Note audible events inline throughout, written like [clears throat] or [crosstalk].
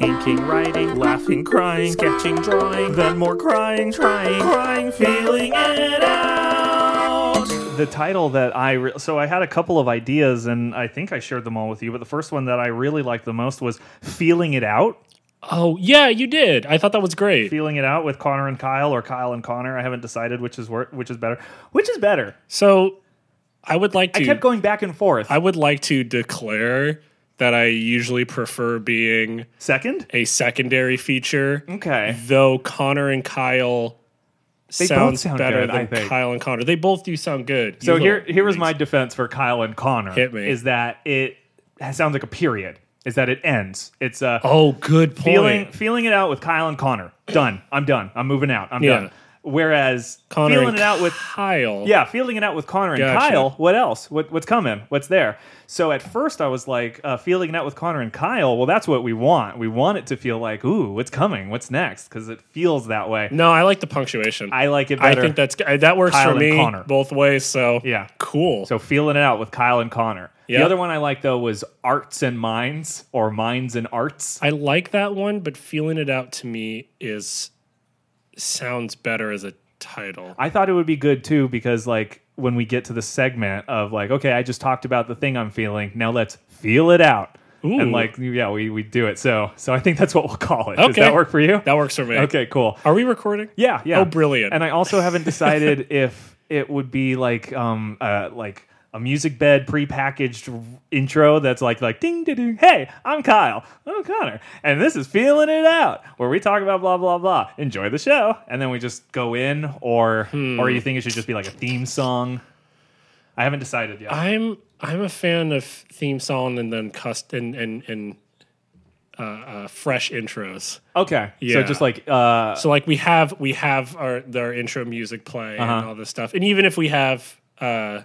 Inking, writing, laughing, crying, sketching, drawing, then more crying, trying, crying, feeling it out. The title that I re- so I had a couple of ideas and I think I shared them all with you, but the first one that I really liked the most was "Feeling It Out." Oh yeah, you did. I thought that was great. Feeling it out with Conor and Kyle, or Kyle and Conor. I haven't decided which is wor- which is better. Which is better? So I would like to. I kept going back and forth. I would like to declare that I usually prefer being Second, a secondary feature. okay. Though Conor and Kyle They both sounds sound better good, I than think. Kyle and Conor. They both do sound good. So You here, here was my defense for Kyle and Conor. Hit me. Is that it sounds like a period? Is that it ends? It's uh, Oh, good point. feeling feeling it out with Kyle and Conor. Done. I'm done. I'm moving out. I'm Yeah. done. Whereas Conor feeling it out with Kyle. yeah, feeling it out with Conor and Gotcha. Kyle. What else? What, what's coming? What's there? So at first I was like, uh, feeling it out with Conor and Kyle. Well, that's what we want. We want it to feel like, ooh, what's coming? What's next? Because it feels that way. No, I like the punctuation. I like it I think that's that works Kyle for me Conor. both ways. So Yeah. cool. So feeling it out with Kyle and Conor. The other one I like though was Arts and Minds or Minds and Arts. I like that one, but feeling it out to me is sounds better as a title. I thought it would be good too because like when we get to the segment of like, okay, I just talked about the thing I'm feeling. Now let's feel it out. And like yeah, we, we do it. So so I think that's what we'll call it. Does Okay. that work for you? That works for me. Okay, cool. Are we recording? Yeah, yeah. Oh, brilliant. And I also haven't decided [laughs] if it would be like um uh like a music bed prepackaged intro that's like like ding ding ding. Hey, I'm Kyle. I'm Conor, and this is feeling it out, where we talk about blah blah blah. Enjoy the show, and then we just go in, or Hmm. or you think it should just be like a theme song? I haven't decided yet. I'm I'm a fan of theme song and then cust and and and uh, uh, fresh intros. okay, yeah. so just like uh So like we have we have our our intro music play and Uh-huh. all this stuff, and even if we have uh,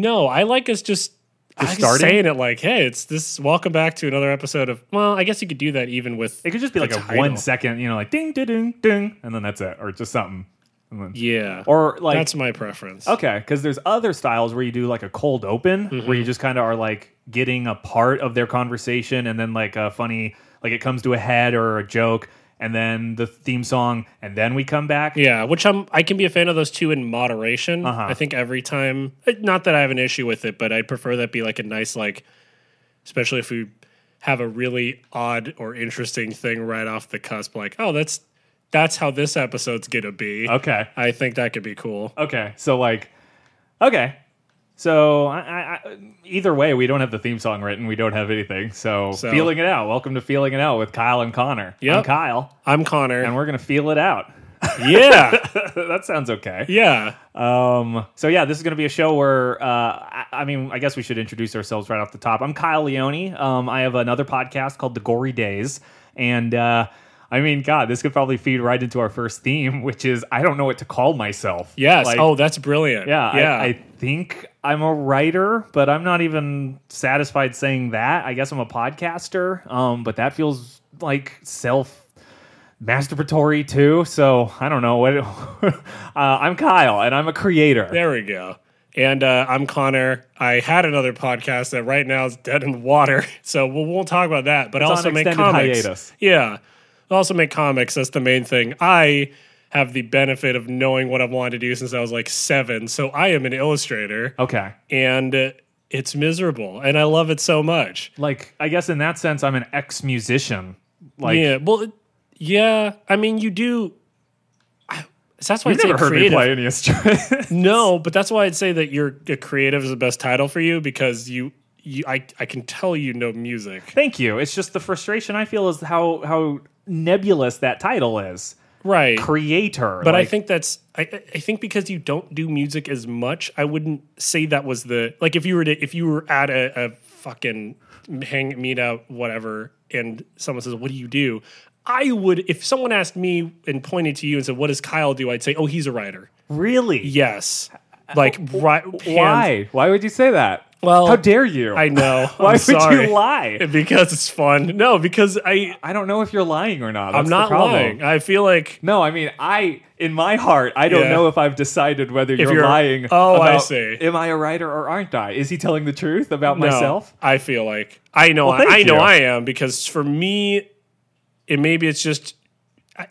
no, I like us just. Us starting? saying it like, "Hey, it's this. Welcome back to another episode of." Well, I guess you could do that even with. it could just be like a title. one second, you know, like ding ding ding ding, and then that's it, or just something. And then- Yeah, Or like that's my preference. Okay, because there's other styles where you do like a cold open, Mm-hmm. where you just kind of are like getting a part of their conversation, and then like a funny, like it comes to a head or a joke, and then the theme song, and then we come back. Yeah, which I'm I can be a fan of those two in moderation. Uh-huh. I think every time eh, not that I have an issue with it, but I'd prefer that be like a nice like especially if we have a really odd or interesting thing right off the cusp like, oh, that's that's how this episode's to be. Okay. I think that could be cool. Okay. So like, okay. So I, I, either way, we don't have the theme song written. We don't have anything. So, So- feeling it out. Welcome to feeling it out with Kyle and Conor. I'm Kyle, I'm Connor. and we're gonna feel it out. [laughs] yeah. [laughs] that sounds okay. Yeah. Um, so yeah, this is going to be a show where, uh, I, I mean, I guess we should introduce ourselves right off the top. I'm Kyle Leone. Um, I have another podcast called The Gory Days, and uh, I mean, God, this could probably feed right into our first theme, which is I don't know what to call myself. Yes. Like, oh, that's brilliant. yeah, Yeah. I, I think I'm a writer, but I'm not even satisfied saying that. I guess I'm a podcaster, um, but that feels like self masturbatory too. So I don't know what. [laughs] uh, I'm Kyle, and I'm a creator. There we go. And uh, I'm Conor. I had another podcast that right now is dead in the water, [laughs] so we won't talk about that. But I It's on also make comics. hiatus. Yeah, I also make comics. That's the main thing. I have the benefit of knowing what I've wanted to do since I was like seven. So I am an illustrator, Okay. and it's miserable, and I love it so much. Like I guess in that sense, I'm an ex musician. Like yeah, well, yeah. I mean, you do. I, that's why I'd say never heard me creative. play any instrument. [laughs] No, but that's why I'd say that you're a creative is the best title for you because you, you I, I can tell you know music. Thank you. It's just the frustration I feel is how how nebulous that title is. Right. Creator. but I think that's I, I think because you don't do music as much, I wouldn't say that was the like if you were to if you were at a, a fucking hang meet out whatever and someone says, What do you do? I would if someone asked me and pointed to you and said, What does Kyle do? I'd say, Oh, he's a writer. really. Yes. Like right, Why? Why would you say that? Well, how dare you? I know. [laughs] Why would sorry. you lie? [laughs] Because it's fun. No, because I I don't know if you're lying or not. That's I'm not lying. I feel like No, I mean, I in my heart, I don't Yeah. know if I've decided whether you're, you're- lying. Oh, I about, see. Am I a writer or aren't I? Is he telling the truth about no, myself? I feel like I know. Well, thank I know. I am because for me, and maybe it's just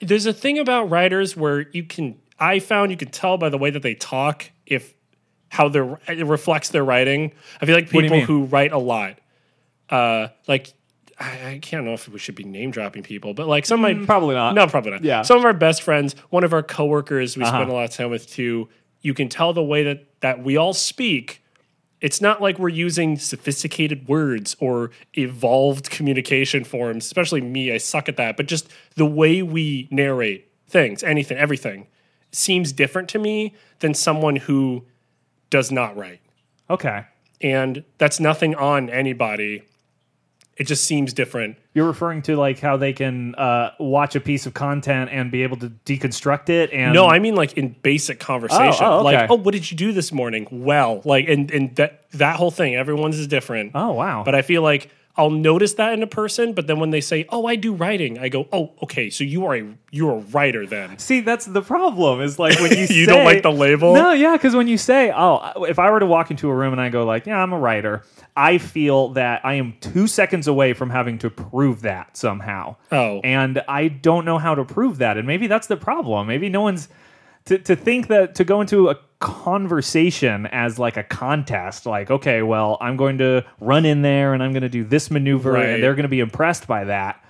there's a thing about writers where you can. I found you can tell by the way that they talk if how their it reflects their writing. I feel like people who write a lot, uh, like I, I can't know if we should be name dropping people, but like some my Probably not. no, probably not. Yeah. Some of our best friends, one of our coworkers we Uh-huh. spend a lot of time with too, you can tell the way that that we all speak. It's not like we're using sophisticated words or evolved communication forms, especially me, I suck at that, but just the way we narrate things, anything, everything seems different to me than someone who does not write. Okay. And that's nothing on anybody. It just seems different. You're referring to like how they can uh, watch a piece of content and be able to deconstruct it and No, I mean like in basic conversation. Oh, oh, okay. Like, oh, what did you do this morning? Well, like, and and that that whole thing, everyone's is different. Oh wow. But I feel like I'll notice that in a person, but then when they say, "Oh, I do writing," I go, "Oh, okay, so you are a you're a writer then." See, that's the problem. Is like when you [laughs] You say, don't like the label? No, yeah, because when you say, "Oh," if I were to walk into a room and I go like, "Yeah, I'm a writer," I feel that I am two seconds away from having to prove that somehow. Oh. and I don't know how to prove that, and maybe that's the problem. Maybe no one's to to think that to go into a conversation as like a contest, like, okay, well, I'm going to run in there and I'm going to do this maneuver, Right. and they're going to be impressed by that.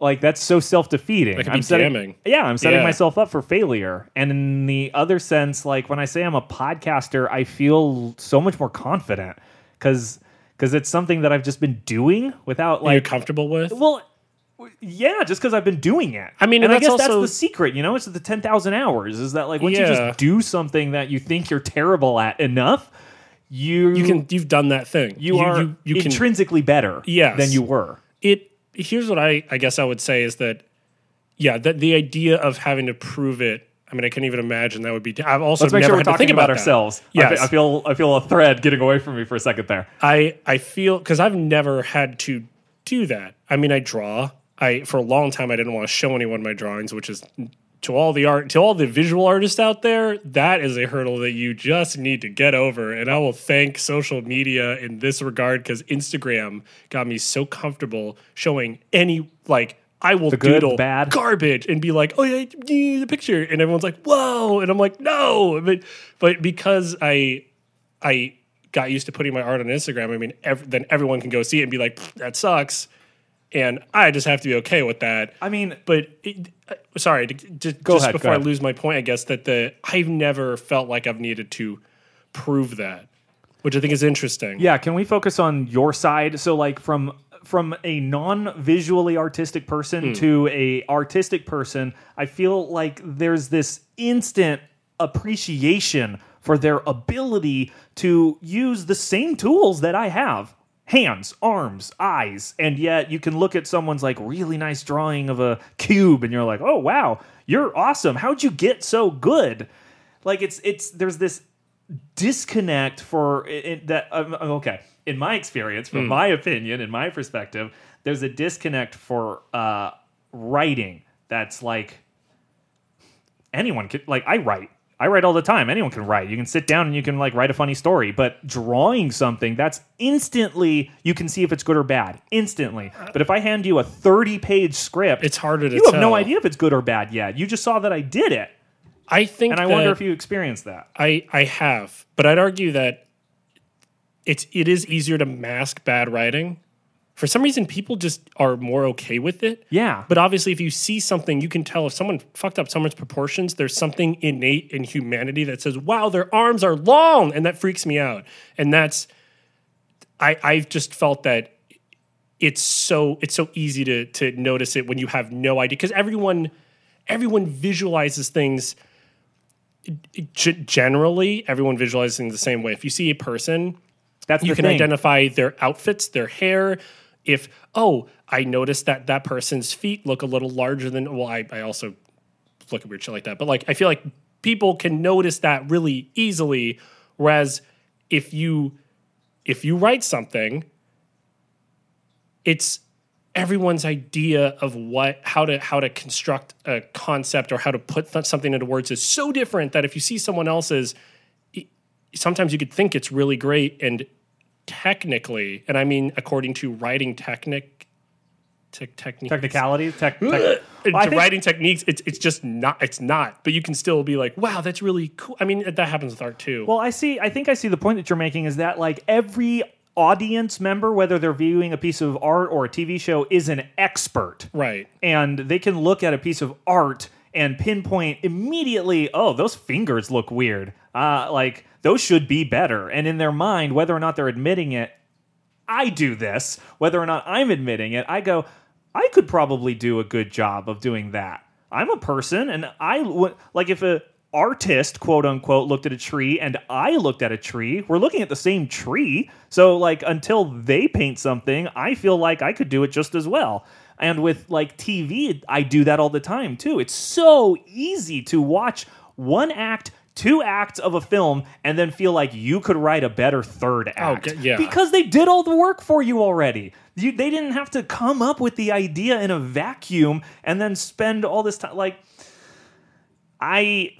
Like that's so self defeating. That I'm setting, damning. Yeah, I'm setting Yeah. myself up for failure. And in the other sense, like when I say I'm a podcaster, I feel so much more confident because because it's something that I've just been doing without Are you like comfortable with? well. Yeah, just because I've been doing it. I mean, and and I guess that's that's the secret. You know, it's the ten thousand hours. Is that like once you just do something that you think you're terrible at enough, you You can you've done that thing. you, are you, you can intrinsically better Yes. than you were. it here's what I, I guess I would say is that yeah, that the idea of having to prove it. I mean, I can't even imagine that would be. I've also Let's make never sure we're talking about, about, ourselves. I Yes. fe- I, feel I feel a thread getting away from me for a second there. I I feel because I've never had to do that. I mean, I draw. I for a long time I didn't want to show anyone my drawings, which is to all the art to all the visual artists out there. That is a hurdle that you just need to get over. And I will thank social media in this regard because Instagram got me so comfortable showing any like. I will The good, doodle bad. garbage and be like, "Oh yeah, the picture," and everyone's like, "Whoa!" and I'm like, "No," but but because I I got used to putting my art on Instagram. I mean, ev- then everyone can go see it and be like, "That sucks," and I just have to be okay with that. I mean, But it, uh, sorry, to, just, Go just ahead, before I lose my point, I guess that the I've never felt like I've needed to prove that, which I think is interesting. yeah. Can we focus on your side? So, like from from a non-visually artistic person to a artistic person, I feel like there's this instant appreciation for their ability to use the same tools that I have. Hands, arms, eyes, and yet you can look at someone's like really nice drawing of a cube and you're like, "Oh wow, you're awesome. How'd you get so good?" Like it's it's there's this disconnect for it, it- that um, okay in my experience from my opinion in my perspective there's a disconnect for uh writing that's like anyone can like i write i write all the time. Anyone can write. You can sit down and you can like write a funny story but drawing something that's instantly you can see if it's good or bad instantly. But if i hand you a 30 page script It's harder to you have no idea if it's good or bad yet. You just saw that i did it. I think, and i that wonder if you experienced that. I I have, but I'd argue that it's it is easier to mask bad writing. For some reason, people just are more okay with it. yeah But obviously, if you see something, you can tell if someone fucked up someone's proportions. There's something innate in humanity that says, "Wow, their arms are long," and that freaks me out. And that's, I I've just felt that it's so it's so easy to to notice it when you have no idea because everyone everyone visualizes things. G- generally, everyone visualizes things the same way. If you see a person, that's you can thing. identify their outfits, their hair. If oh, I noticed that that person's feet look a little larger than well, I, I also look at weird shit like that. But like, I feel like people can notice that really easily. Whereas if you if you write something, it's everyone's idea of what how to how to construct a concept or how to put th- something into words is so different that if you see someone else's i- sometimes you could think it's really great and technically and i mean according to writing technic te- techniques. Technicalities, tech, tech. [clears throat] Well, writing techniques it's it's just not it's not but you can still be like wow that's really cool. I mean that happens with art too. Well, I see. I think I see the point that you're making is that like every audience member, whether they're viewing a piece of art or a TV show, is an expert, right. And they can look at a piece of art and pinpoint immediately. Oh, those fingers look weird. Uh, like those should be better. And in their mind, whether or not they're admitting it, I do this. Whether or not I'm admitting it, I go. I could probably do a good job of doing that. I'm a person, and I would like if a artist, quote unquote, looked at a tree and I looked at a tree. We're looking at the same tree, so like until they paint something, I feel like I could do it just as well. And with like TV, I do that all the time too. It's so easy to watch one act. Two acts of a film, and then feel like you could write a better third oh, act Okay, yeah. because they did all the work for you already. You, they didn't have to come up with the idea in a vacuum and then spend all this time. Like, I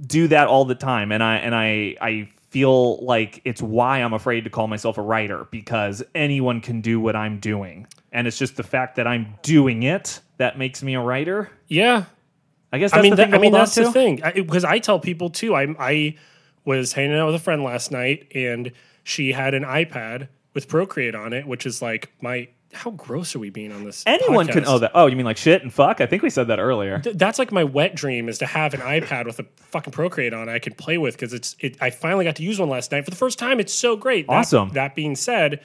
do that all the time, and I and I I feel like it's why I'm afraid to call myself a writer because anyone can do what I'm doing, and it's just the fact that I'm doing it that makes me a writer. yeah I guess that's I mean, the that, thing to I mean that's the thing because I, tell people too. I I was hanging out with a friend last night, and she had an iPad with Procreate on it, which is like my. How gross are we being on this? Anyone can. podcast? Oh, that. Oh, you mean like shit and fuck? I think we said that earlier. Th- that's like my wet dream is to have an iPad with a fucking Procreate on it I can play with because it's it. I finally got to use one last night for the first time. It's so great. That- Awesome. That, being said,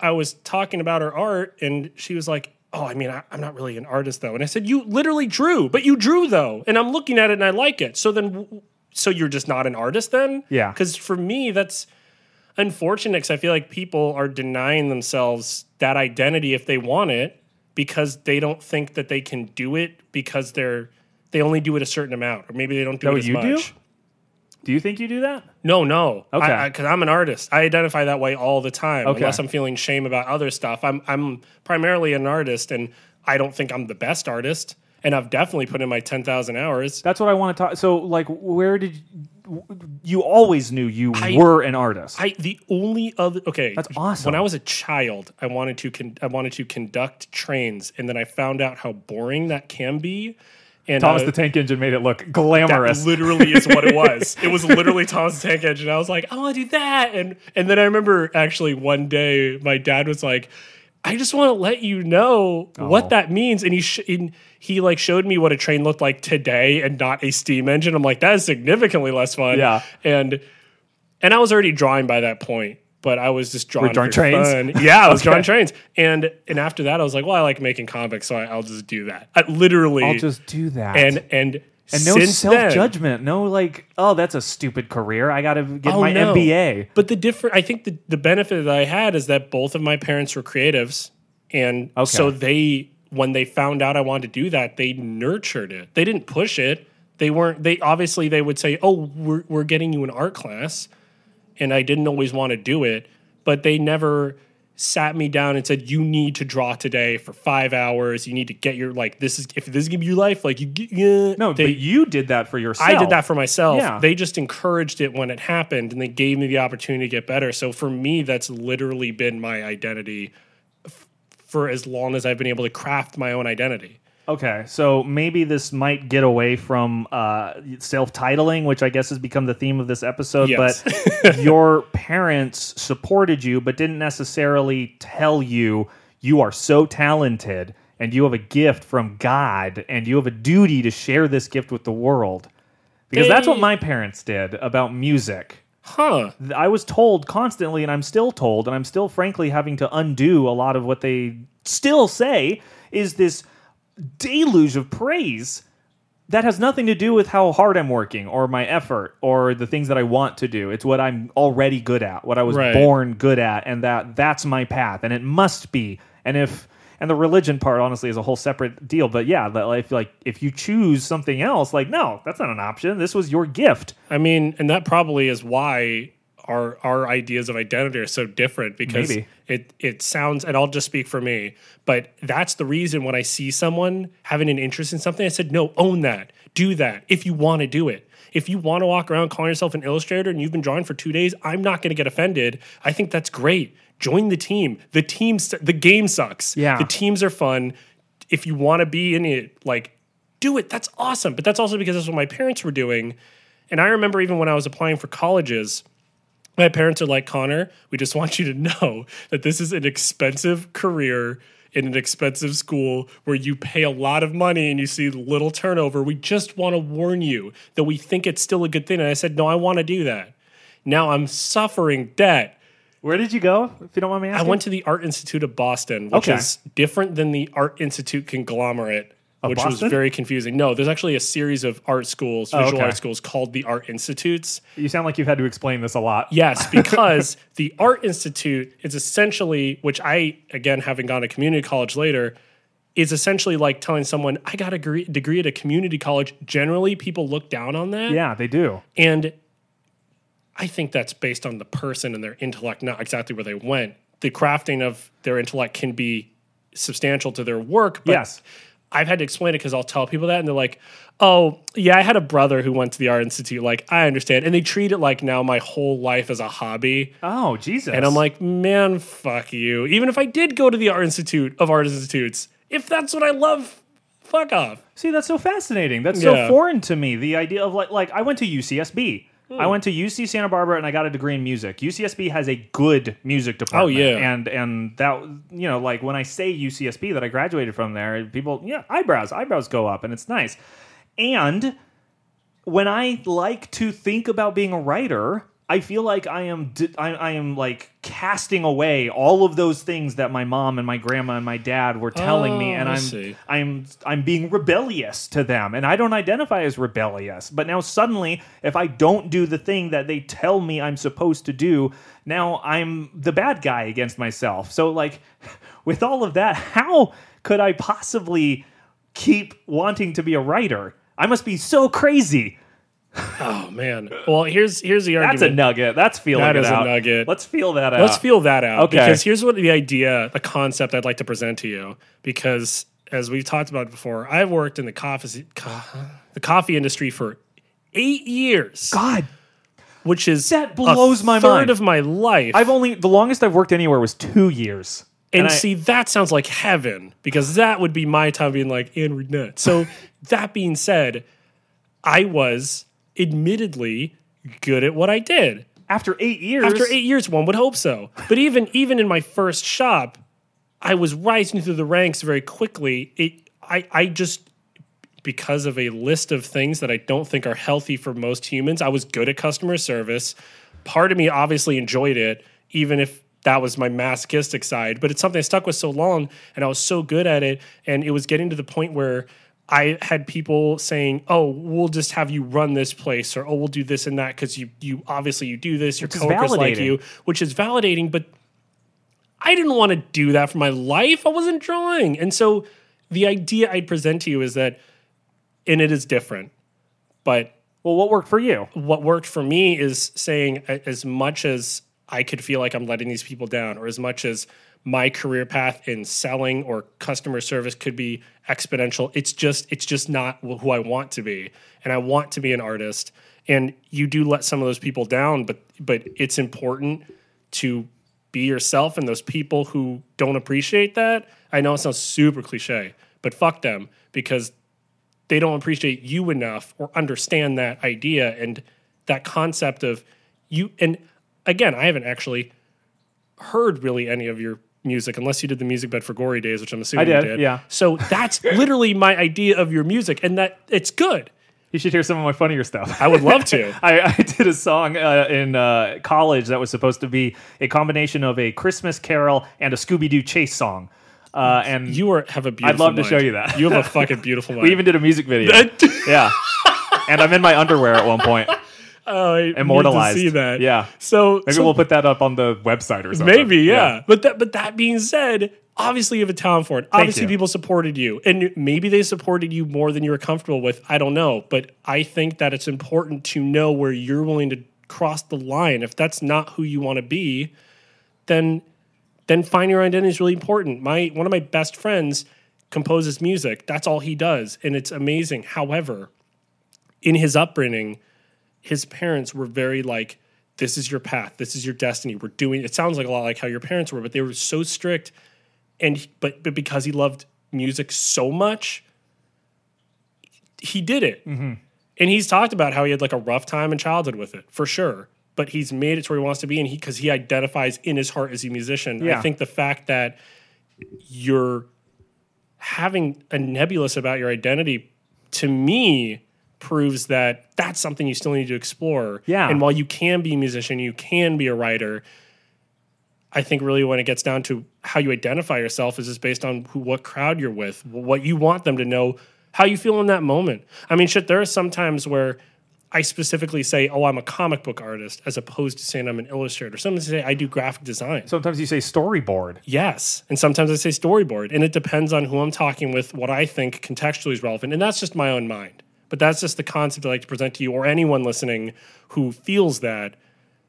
I was talking about her art and she was like, "Oh, I mean, I, I'm not really an artist though." And I said, "You literally drew, but you drew though, and I'm looking at it and I like it. So then, so you're just not an artist then? Yeah. Because for me, that's unfortunate because I feel like people are denying themselves that identity if they want it because they don't think that they can do it because they're they only do it a certain amount or maybe they don't do it what as you do? Do you think you do that? No, no. Okay. Because I'm an artist. I identify that way all the time. Okay. Unless I'm feeling shame about other stuff. I'm I'm primarily an artist, and I don't think I'm the best artist. And I've definitely put in my ten thousand hours. That's what I want to talk. So, like, where did you, you always knew you I- were an artist? I the only other okay. That's awesome. When I was a child, I wanted to con- I wanted to conduct trains, and then I found out how boring that can be. And Thomas uh, the Tank Engine made it look that glamorous. literally is what it was. [laughs] it was literally Thomas the Tank Engine. I was like, I want to do that, and and then I remember actually one day my dad was like, I just want to let you know Oh. what that means, and he sh- and he like showed me what a train looked like today and not a steam engine. I'm like, that is significantly less fun. Yeah. and and I was already drawing by that point. But I was just drawing, trains? fun. [laughs] Yeah, I was Okay. drawing trains, and and after that, I was like, well, I like making comics, so I, I'll just do that. I literally, I'll just do that. and and and no self judgment, No, like, oh, that's a stupid career. I got to get Oh, my no. MBA. But the different, I think the, the benefit that I had is that both of my parents were creatives, and Okay. so they, when they found out I wanted to do that, they nurtured it. They didn't push it. They weren't. They obviously they would say, "Oh, we're we're getting you an art class," and I didn't always want to do it, but they never sat me down and said you need to draw today for five hours you need to get your like this is if this is gonna be your life like you get yeah. No, they, but you did that for yourself. I did that for myself. Yeah. They just encouraged it when it happened and they gave me the opportunity to get better. So for me, that's literally been my identity f- for as long as I've been able to craft my own identity. Okay, so maybe this might get away from uh, self-titling, which I guess has become the theme of this episode. Yes. But [laughs] your parents supported you, but didn't necessarily tell you you are so talented and you have a gift from God and you have a duty to share this gift with the world. Because that's what my parents did about music. Huh. I was told constantly, and I'm still told, and I'm still frankly having to undo a lot of what they still say is this deluge of praise that has nothing to do with how hard I'm working or my effort or the things that I want to do. It's what I'm already good at, what I was Right. born good at, and that that's my path, and it must be. And if and the religion part honestly is a whole separate deal. But yeah, like like if you choose something else, like no, that's not an option. This was your gift. I mean, and that probably is why our our ideas of identity are so different because Maybe. it it sounds and I'll just speak for me, but that's the reason when I see someone having an interest in something, I said, no, own that, do that if you want to do it. If you want to walk around calling yourself an illustrator and you've been drawing for two days, I'm not going to get offended. I think that's great. Join the team. The team, st- the game sucks. Yeah. the teams are fun. If you want to be in it, like do it. That's awesome. But that's also because that's what my parents were doing. And I remember even when I was applying for colleges, my parents are like, Conor, we just want you to know that this is an expensive career in an expensive school where you pay a lot of money and you see little turnover. We just want to warn you that we think it's still a good thing. And I said, No, I want to do that. Now I'm suffering debt. Where did you go? If you don't mind me asking? I went to the Art Institute of Boston, which Okay. is different than the Art Institute conglomerate, which was very confusing. No, there's actually a series of art schools, oh, visual okay. art schools called the Art Institutes. You sound like you've had to explain this a lot. Yes, [laughs] because the Art Institute is essentially, which I, again, having gone to community college later, is essentially like telling someone, I got a degree, degree at a community college. Generally, people look down on that. Yeah, they do. And I think that's based on the person and their intellect, not exactly where they went. The crafting of their intellect can be substantial to their work. But Yes. I've had to explain it because I'll tell people that and they're like, oh, yeah, I had a brother who went to the Art Institute. Like, I understand. And they treat it like now my whole life as a hobby. Oh, Jesus. And I'm like, man, fuck you. Even if I did go to the Art Institute of Art Institutes, if that's what I love, fuck off. See, that's so fascinating. That's so foreign to me. The idea of like, like I went to UCSB. Hmm. I went to UC Santa Barbara and I got a degree in music. UCSB has a good music department. Oh, yeah. and and that you know, like when I say UCSB that I graduated from there, people, yeah, eyebrows, eyebrows go up, and it's nice. And when I like to think about being a writer, I feel like I am I, I am like casting away all of those things that my mom and my grandma and my dad were telling me, Oh, and I I'm see. I'm I'm being rebellious to them, and I don't identify as rebellious. But now suddenly, if I don't do the thing that they tell me I'm supposed to do, now I'm the bad guy against myself. So like, [laughs] with all of that, how could I possibly keep wanting to be a writer? I must be so crazy. Oh, man. Well, here's here's the argument. That's a nugget. That's feeling That it is a nugget. Let's feel that out. Let's feel that out. Okay. Because here's what the idea, the concept I'd like to present to you. Because as we've talked about before, I've worked in the coffee the coffee industry for eight years, God, which is That blows my third mind. of my life. I've only the longest I've worked anywhere was two years. and I- see, that sounds like heaven because that would be my time being like, and we're nuts. So that being said, I was admittedly good at what I did. after eight years, After eight years, one would hope so. But even even in my first shop, I was rising through the ranks very quickly. It I I just because of a list of things that I don't think are healthy for most humans, I was good at customer service. Part of me obviously enjoyed it, even if that was my masochistic side, but it's something I stuck with so long and I was so good at it. And it was getting to the point where I had people saying, "Oh, we'll just have you run this place," or "Oh, we'll do this and that because you, you obviously you do this. Your is coworkers like you," which is validating. But I didn't want to do that for my life. I wasn't drawing, and so the idea I'd present to you is that, and it is different, but well, what worked for you? what worked for me is saying as much as I could feel like I'm letting these people down, or as much as my career path in selling or customer service could be exponential, it's just it's just not who I want to be, and I want to be an artist. And you do let some of those people down, but but it's important to be yourself. And those people who don't appreciate that, I know it sounds super cliche, but fuck them because they don't appreciate you enough or understand that idea and that concept of you and again i haven't actually heard really any of your music unless you did the music bed for gory days which i'm assuming I you did, did yeah. so that's [laughs] literally my idea of your music and that it's good You should hear some of my funnier stuff. i would love to [laughs] I, I did a song uh, in uh, college that was supposed to be a combination of a Christmas Carol and a Scooby Doo chase song. Uh, and you are have a beautiful I'd love to show you that. you have a fucking [laughs] beautiful mind we even did a music video. yeah. And I'm in my underwear at one point, oh, I immortalized. see that Yeah. so Maybe so we'll put that up on the website or something. Maybe, yeah. But that but that being said, Obviously, you have a talent for it. Obviously, people supported you, and maybe they supported you more than you were comfortable with. I don't know, but I think that it's important to know where you're willing to cross the line. If that's not who you want to be, then then find your identity is really important. My one of my best friends composes music. That's all he does, and it's amazing. However, in his upbringing, his parents were very like, "This is your path. This is your destiny. We're doing." It sounds like a lot like how your parents were, but they were so strict. And but but because he loved music so much, he did it. Mm-hmm. And he's talked about how he had like a rough time in childhood with it, for sure. But he's made it to where he wants to be, and he because he identifies in his heart as a musician. Yeah. I think the fact that you're having a nebulous about your identity to me proves that that's something you still need to explore. Yeah. And while you can be a musician, you can be a writer. I think really when it gets down to how you identify yourself is just based on who, what crowd you're with, what you want them to know, how you feel in that moment. I mean, shit, there are some times where I specifically say, "Oh, I'm a comic book artist," as opposed to saying I'm an illustrator. Sometimes I say I do graphic design. Sometimes you say storyboard. Yes. And sometimes I say storyboard. And it depends on who I'm talking with, what I think contextually is relevant. And that's just my own mind. But that's just the concept I like to present to you or anyone listening who feels that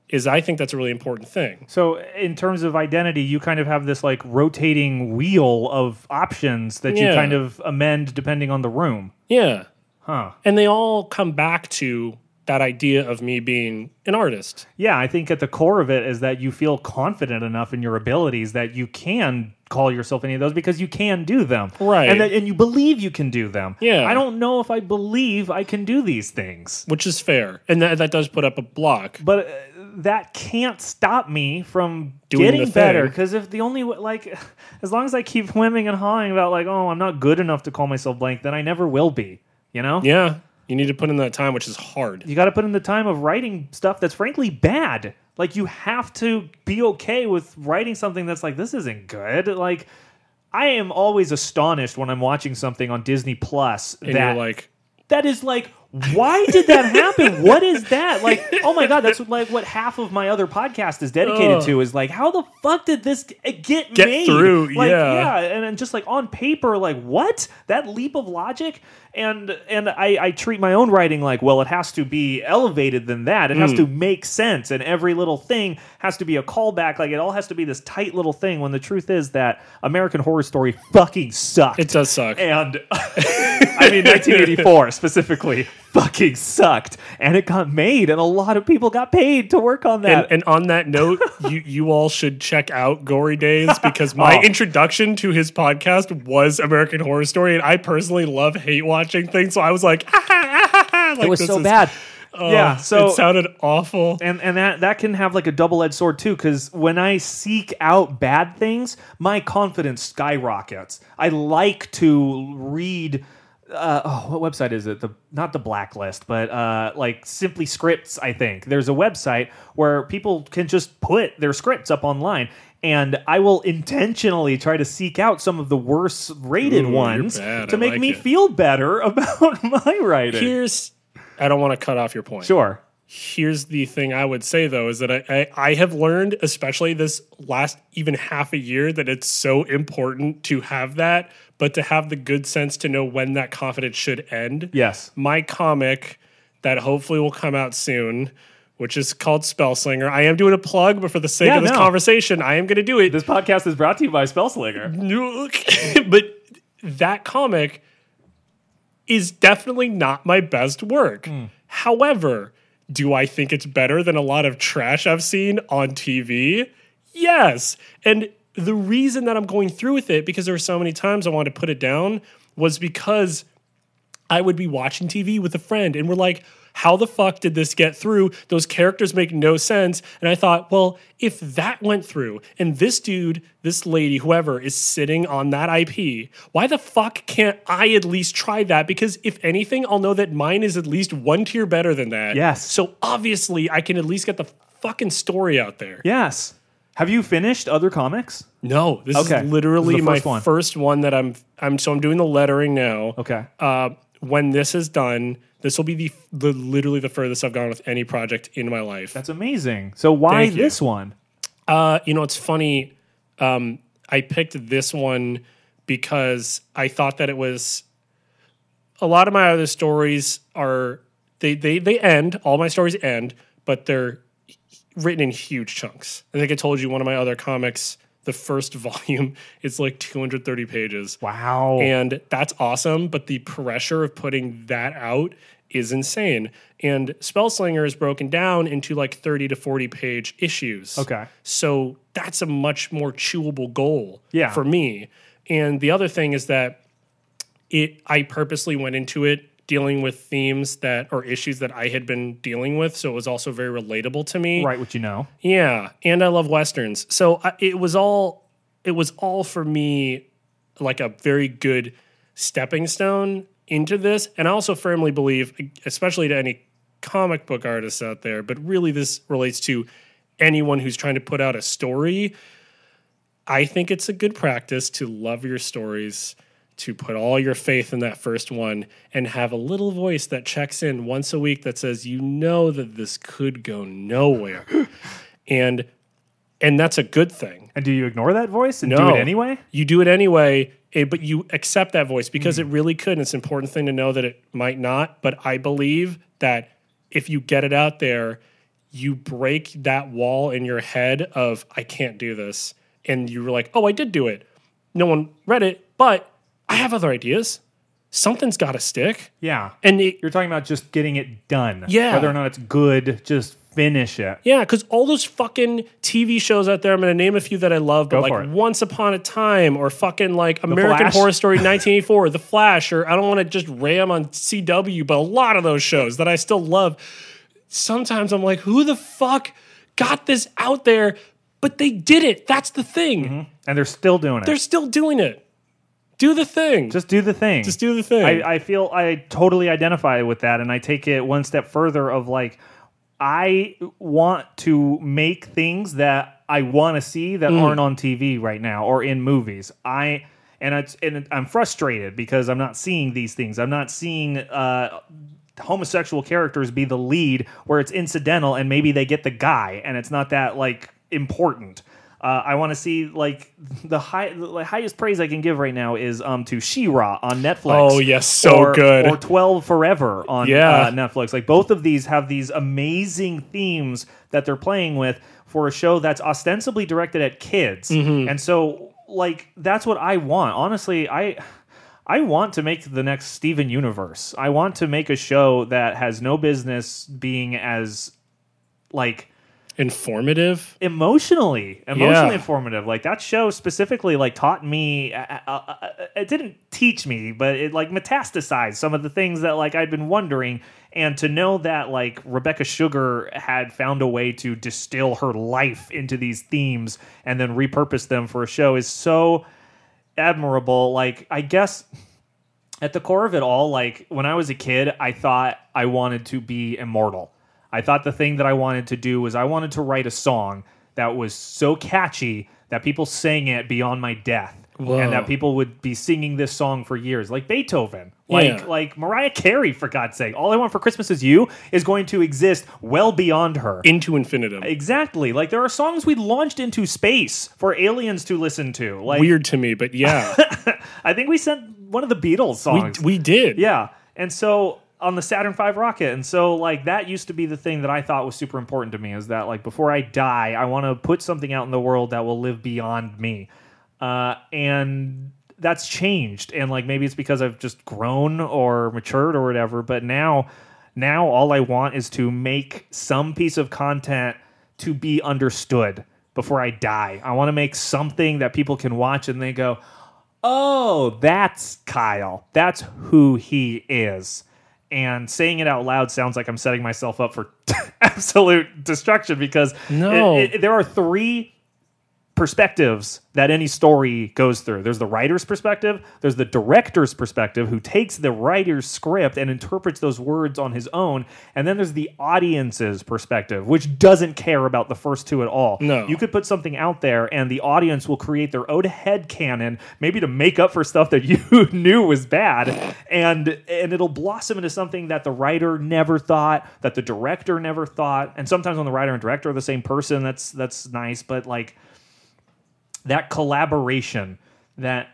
is I think that's a really important thing. So, in terms of identity, you kind of have this like rotating wheel of options that you kind of amend depending on the room. Yeah. Huh. And they all come back to that idea of me being an artist. Yeah, I think at the core of it is that you feel confident enough in your abilities that you can call yourself any of those because you can do them. Right. And that, and you believe you can do them. Yeah. I don't know if I believe I can do these things. Which is fair. And that, that does put up a block. But uh, that can't stop me from Doing getting better because if the only like [laughs] as long as I keep [laughs] whimming and hawing about like oh I'm not good enough to call myself blank then I never will be. You know? Yeah. You need to put in that time, which is hard. You got to put in the time of writing stuff that's frankly bad. Like you have to be okay with writing something that's like this isn't good. Like I am always astonished when I'm watching something on Disney Plus And that you're like, that is like why did that happen what is that like oh my god that's what, like what half of my other podcast is dedicated Ugh. to is like how the fuck did this get, Get made through, like yeah. yeah and then just like on paper like what that leap of logic and and I, I treat my own writing like well it has to be elevated than that it Hmm. has to make sense and every little thing has to be a callback like it all has to be this tight little thing when the truth is that american horror story fucking sucks. it does suck. and [laughs] I mean 1984 specifically fucking sucked and it got made and a lot of people got paid to work on that And, and on that note, you you all should check out Gory Days because my [laughs] Oh. introduction to his podcast was American Horror Story, and I personally love hate watching things. So I was like, [laughs] ah, ah, ah, like it was so is- bad oh, yeah so it sounded awful. and and that that can have like a double-edged sword too because when i seek out bad things my confidence skyrockets i like to read uh, oh, what website is it? The not the blacklist, but uh, like Simply Scripts. I think there's a website where people can just put their scripts up online, and I will intentionally try to seek out some of the worst rated Ooh, ones to make like me it. feel better [laughs] about my writing. Here's, I don't want to cut off your point. sure. Here's the thing I would say though is that I, I I have learned, especially this last even half a year, that it's so important to have that, but to have the good sense to know when that confidence should end. Yes. my comic that hopefully will come out soon, which is called Spellslinger. I am doing a plug, but for the sake Yeah, of this no. conversation, I am going to do it. This podcast is brought to you by Spellslinger. [laughs] but that comic is definitely not my best work. Hmm. However, do I think it's better than a lot of trash I've seen on TV? Yes. And the reason that I'm going through with it, because there were so many times I wanted to put it down, was because I would be watching TV with a friend and we're like, how the fuck did this get through? Those characters make no sense. And I thought, well, if that went through and this dude, this lady, whoever is sitting on that IP, why the fuck can't I at least try that? Because if anything, I'll know that mine is at least one tier better than that. Yes. So obviously, I can at least get the fucking story out there. Yes. Have you finished other comics? No, this Okay. is literally This is the my first one. first one that I'm. I'm so I'm doing the lettering now. Okay. uh, when this is done, this will be the, the literally the furthest I've gone with any project in my life. That's amazing. So why this one? Uh, you know, it's funny. Um, I picked this one because I thought that it was a lot of my other stories are they they they end all my stories end but they're written in huge chunks i think i told you one of my other comics the first [laughs] volume is like 230 pages Wow. and that's awesome but the pressure of putting that out is insane and spellslinger is broken down into like 30 to 40 page issues okay. so that's a much more chewable goal Yeah. for me. And the other thing is that it I purposely went into it dealing with themes that or issues that I had been dealing with, so it was also very relatable to me. Right, what you know. Yeah, and I love westerns. So I, it was all it was all for me like a very good stepping stone into this. And I also firmly believe, especially to any comic book artists out there, but really this relates to anyone who's trying to put out a story. I think it's a good practice to love your stories, to put all your faith in that first one, and have a little voice that checks in once a week that says, "You know that this could go nowhere," [gasps] and and that's a good thing. And do you ignore that voice and do it anyway? You do it anyway, eh, but you accept that voice because it really could. And it's an important thing to know that it might not. But I believe that if you get it out there, you break that wall in your head of I can't do this, and you're like, oh, I did do it. No one read it, but I have other ideas. Something's got to stick, Yeah. and it, You're talking about just getting it done. Yeah. Whether or not it's good, just finish it. Yeah, because all those fucking TV shows out there, I'm going to name a few that I love, but Go like. Once Upon a Time or fucking like American Horror Story [laughs] 1984, The Flash, or I don't want to just ram on CW, but a lot of those shows that I still love. Sometimes I'm like, who the fuck got this out there? But they did it. That's the thing. Mm-hmm. And they're still doing it. They're still doing it. Do the thing. just do the thing. Just do the thing. I, I feel I totally identify with that, and I take it one step further of like, I want to make things that I want to see that Mm. aren't on TV right now or in movies. I and it's and I'm frustrated because I'm not seeing these things. I'm not seeing uh, homosexual characters be the lead where it's incidental and maybe they get the guy and it's not that like important. Uh, I want to see like the high, the highest praise I can give right now is um to She-Ra on Netflix. Oh, yes, so Or- good. Or Twelve Forever on Yeah. uh, Netflix. Like both of these have these amazing themes that they're playing with for a show that's ostensibly directed at kids, Mm-hmm. and so like that's what I want. Honestly, I. I want to make the next Steven Universe. I want to make a show that has no business being as like Informative. emotionally emotionally Yeah. informative like that show specifically like taught me uh, uh, uh, it didn't teach me but it like metastasized some of the things that like i'd been wondering and to know that like rebecca sugar had found a way to distill her life into these themes and then repurpose them for a show is so admirable like i guess at the core of it all, like when I was a kid, I thought I wanted to be immortal. I thought the thing that I wanted to do was I wanted to write a song that was so catchy that people sang it beyond my death. Whoa. And that people would be singing this song for years, like Beethoven, like Yeah. like Mariah Carey, for God's sake. All I want for Christmas is you is going to exist well beyond her. Into infinitum. Exactly. Like there are songs we launched into space for aliens to listen to. Like Weird to me, but yeah. [laughs] I think we sent one of the Beatles we, songs. we did. Yeah. And so on the Saturn V rocket. And so like that used to be the thing that I thought was super important to me is that like before I die, I want to put something out in the world that will live beyond me. Uh, and that's changed. And like maybe it's because I've just grown or matured or whatever, but now now all I want is to make some piece of content to be understood before I die. I want to make something that people can watch and they go, oh, that's Kyle. That's who he is. And saying it out loud sounds like I'm setting myself up for [laughs] absolute destruction because No. it- it- there are three perspectives that any story goes through. There's the writer's perspective, there's the director's perspective who takes the writer's script and interprets those words on his own, and then there's the audience's perspective, which doesn't care about the first two at all. No. You could put something out there and the audience will create their own head canon, maybe to make up for stuff that [laughs] you knew was bad, and and it'll blossom into something that the writer never thought, that the director never thought. And sometimes when the writer and director are the same person, that's that's nice, but like that collaboration that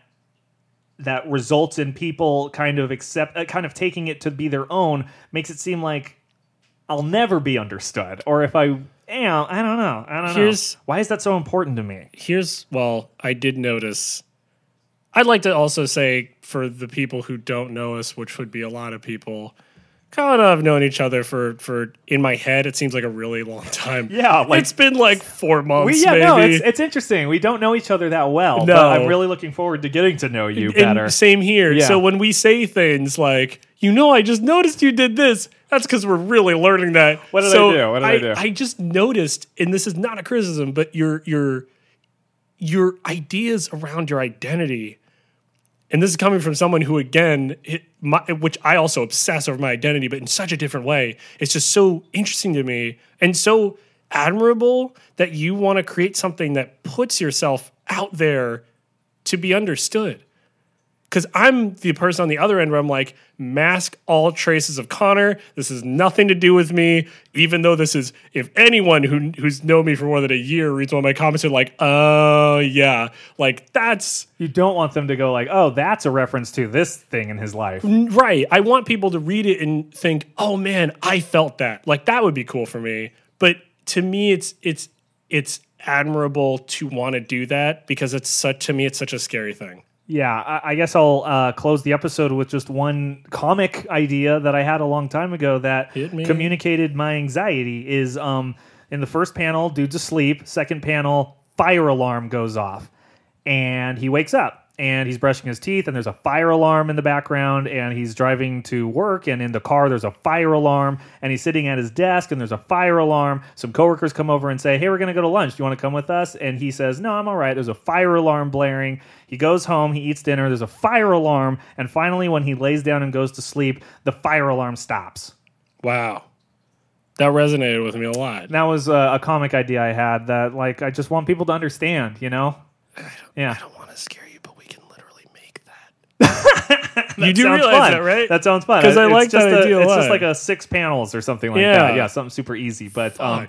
that results in people kind of accept uh, kind of taking it to be their own makes it seem like I'll never be understood. Or if I am I don't know. I don't Here's- know. Why is that so important to me? Here's well, I did notice. I'd like to also say for the people who don't know us, which would be a lot of people, Kyle and I have known each other for for in my head it seems like a really long time. Yeah, like- it's been like four months. we, yeah maybe. no it's, it's interesting we don't know each other that well No. but I'm really looking forward to getting to know you And better same here. Yeah. So when we say things like, you know, I just noticed you did this, that's because we're really learning that. What did I do? What did I do? I just noticed, and this is not a criticism, but your your your ideas around your identity, and this is coming from someone who, again, it, my, which I also obsess over my identity, but in such a different way. It's just so interesting to me and so admirable that you want to create something that puts yourself out there to be understood because I'm the person on the other end where I'm like, mask all traces of Conor. This has nothing to do with me. Even though this is, if anyone who who's known me for more than a year reads one of my comments, are like, oh yeah, like that's you don't want them to go like oh that's a reference to this thing in his life right. I want people to read it and think, oh man, I felt that. Like that would be cool for me. But to me, it's it's it's admirable to want to do that because it's such to me, it's such a scary thing. Yeah, I, I guess I'll uh, close the episode with just one comic idea that I had a long time ago that communicated my anxiety. Is um, in the first panel, dude's asleep. Second panel, fire alarm goes off, and he wakes up and he's brushing his teeth, and there's a fire alarm in the background, and he's driving to work, and in the car there's a fire alarm, and he's sitting at his desk, and there's a fire alarm. Some coworkers come over and say, "Hey, we're gonna go to lunch. Do you want to come with us?" And he says, "No, I'm all right." There's a fire alarm blaring. He goes home, he eats dinner. There's a fire alarm, and finally, when he lays down and goes to sleep, the fire alarm stops. Wow. That resonated with me a lot. That was a, a comic idea I had that, like, I just want people to understand. You know? Yeah. I don't want to scare you, but we can literally make that. You do sounds realize fun. that, right? That sounds fun. Because I It's like that a- idea a It's lot. just like a six panels or something like Yeah. that. Yeah, something super easy. But um,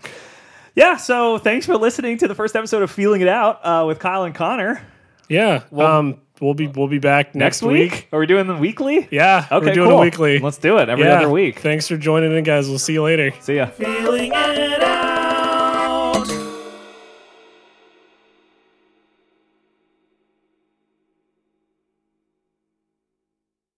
yeah, so thanks for listening to the first episode of Feeling It Out uh, with Kyle and Conor. yeah. um, we'll be we'll be back next, week. Are we doing them weekly? Yeah. Okay, we're doing cool. a weekly. Let's do it every yeah. other week. Thanks for joining in, guys. We'll see you later. See ya. Feeling it out.